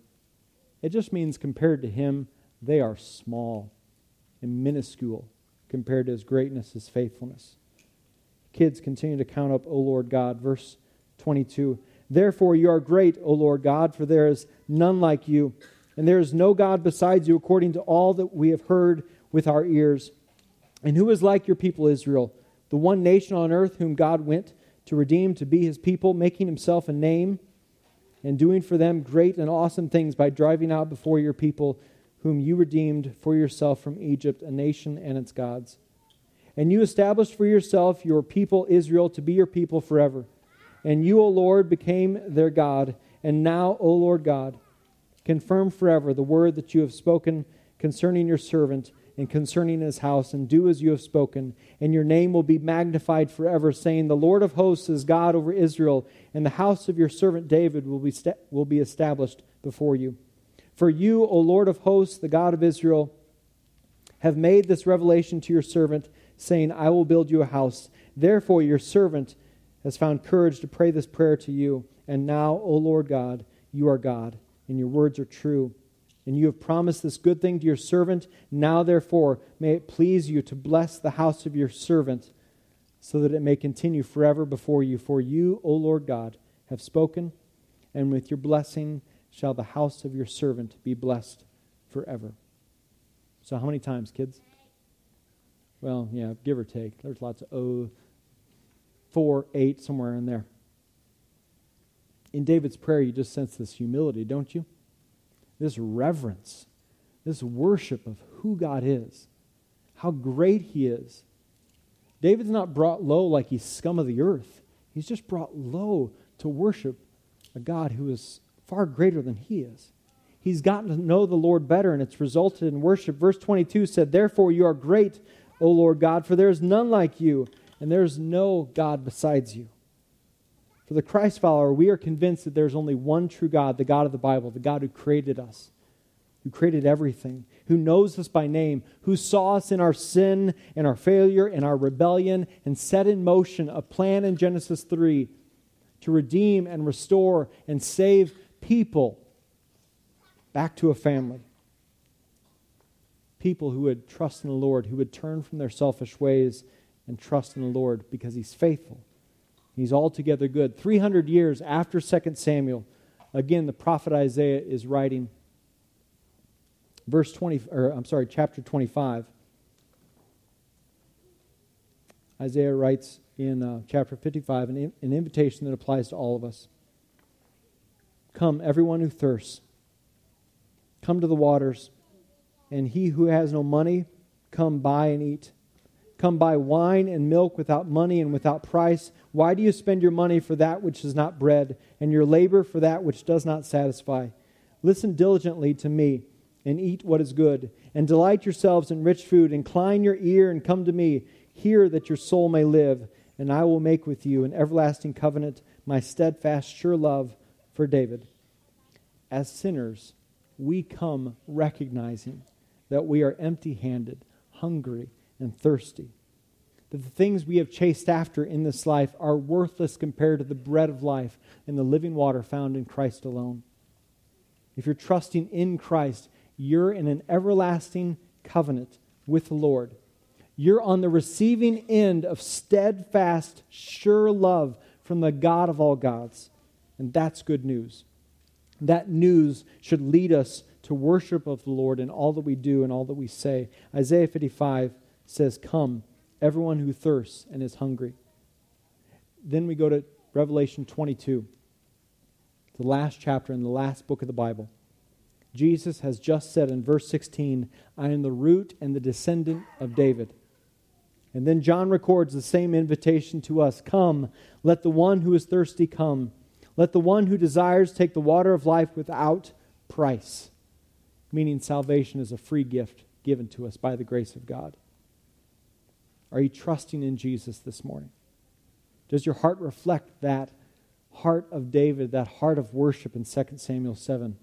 It just means compared to Him, they are small and minuscule compared to his greatness, his faithfulness. Kids, continue to count up, O Lord God. Verse 22 Therefore, you are great, O Lord God, for there is none like you, and there is no God besides you, according to all that we have heard with our ears. And who is like your people Israel, the one nation on earth whom God went to redeem to be his people, making himself a name and doing for them great and awesome things by driving out before your people whom you redeemed for yourself from Egypt, a nation and its gods. And you established for yourself your people Israel to be your people forever. And you, O Lord, became their God. And now, O Lord God, confirm forever the word that you have spoken concerning your servant and concerning his house, and do as you have spoken. And your name will be magnified forever, saying, The Lord of hosts is God over Israel, and the house of your servant David will be, sta- will be established before you. For you, O Lord of hosts, the God of Israel, have made this revelation to your servant, saying, I will build you a house. Therefore, your servant has found courage to pray this prayer to you. And now, O Lord God, you are God, and your words are true. And you have promised this good thing to your servant. Now, therefore, may it please you to bless the house of your servant, so that it may continue forever before you. For you, O Lord God, have spoken, and with your blessing, shall the house of your servant be blessed forever. So, how many times, kids? Well, yeah, give or take. There's lots of O, four, eight, somewhere in there. In David's prayer, you just sense this humility, don't you? This reverence this worship of who God is, how great He is. David's not brought low like he's scum of the earth. He's just brought low to worship a God who is far greater than he is. He's gotten to know the Lord better, and it's resulted in worship. Verse 22 said, Therefore you are great, O Lord God, for there is none like you, and there is no God besides you. For the Christ follower, we are convinced that there's only one true God, the God of the Bible, the God who created us, who created everything, who knows us by name, who saw us in our sin and our failure and our rebellion, and set in motion a plan in Genesis 3 to redeem and restore and save people back to a family. People who would trust in the Lord, who would turn from their selfish ways and trust in the Lord because He's faithful. He's altogether good. 300 years after 2 Samuel, again, the prophet Isaiah is writing verse 20 or I'm sorry, chapter 25. Isaiah writes in uh, chapter 55 an, an invitation that applies to all of us. Come, everyone who thirsts, come to the waters, and he who has no money, come buy and eat. Come buy wine and milk without money and without price. Why do you spend your money for that which is not bread, and your labor for that which does not satisfy? Listen diligently to me and eat what is good, and delight yourselves in rich food. Incline your ear and come to me. Hear that your soul may live, and I will make with you an everlasting covenant, my steadfast, sure love for David. As sinners, we come recognizing that we are empty handed, hungry, and thirsty. That the things we have chased after in this life are worthless compared to the bread of life and the living water found in Christ alone. If you're trusting in Christ, you're in an everlasting covenant with the Lord. You're on the receiving end of steadfast, sure love from the God of all gods. And that's good news. That news should lead us to worship of the Lord in all that we do and all that we say. Isaiah 55 says, Come, everyone who thirsts and is hungry. Then we go to Revelation 22, the last chapter in the last book of the Bible. Jesus has just said in verse 16, I am the root and the descendant of David. And then John records the same invitation to us Come, let the one who is thirsty come. Let the one who desires take the water of life without price, meaning salvation is a free gift given to us by the grace of God. Are you trusting in Jesus this morning? Does your heart reflect that heart of David, that heart of worship in 2 Samuel 7?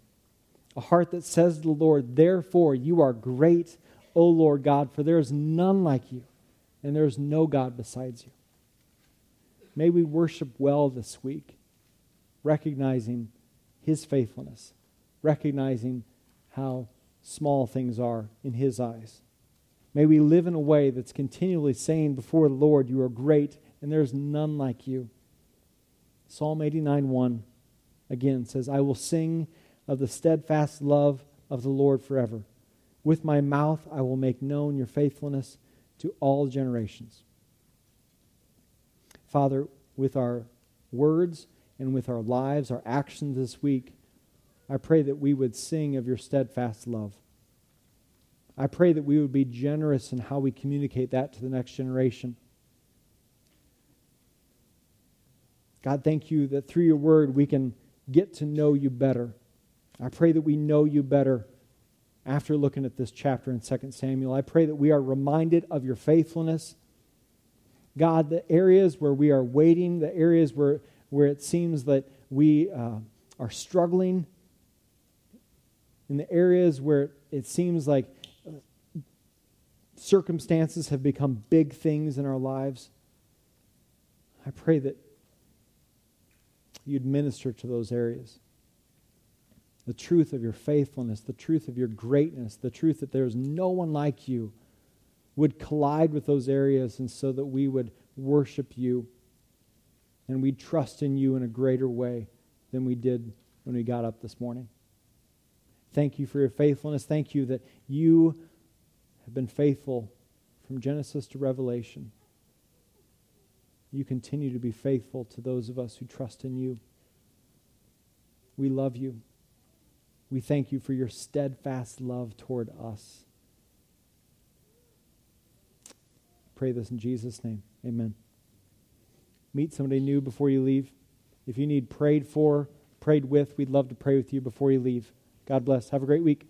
A heart that says to the Lord, Therefore you are great, O Lord God, for there is none like you, and there is no God besides you. May we worship well this week, recognizing his faithfulness, recognizing how small things are in his eyes. May we live in a way that's continually saying before the Lord, You are great, and there's none like you. Psalm 89 1 again says, I will sing of the steadfast love of the Lord forever. With my mouth I will make known your faithfulness to all generations. Father, with our words and with our lives, our actions this week, I pray that we would sing of your steadfast love. I pray that we would be generous in how we communicate that to the next generation. God, thank you that through your word we can get to know you better. I pray that we know you better after looking at this chapter in 2 Samuel. I pray that we are reminded of your faithfulness. God, the areas where we are waiting, the areas where, where it seems that we uh, are struggling, in the areas where it seems like uh, circumstances have become big things in our lives, I pray that you'd minister to those areas. The truth of your faithfulness, the truth of your greatness, the truth that there is no one like you would collide with those areas, and so that we would worship you and we'd trust in you in a greater way than we did when we got up this morning. Thank you for your faithfulness. Thank you that you have been faithful from Genesis to Revelation. You continue to be faithful to those of us who trust in you. We love you. We thank you for your steadfast love toward us. Pray this in Jesus' name. Amen. Meet somebody new before you leave. If you need prayed for, prayed with, we'd love to pray with you before you leave. God bless. Have a great week.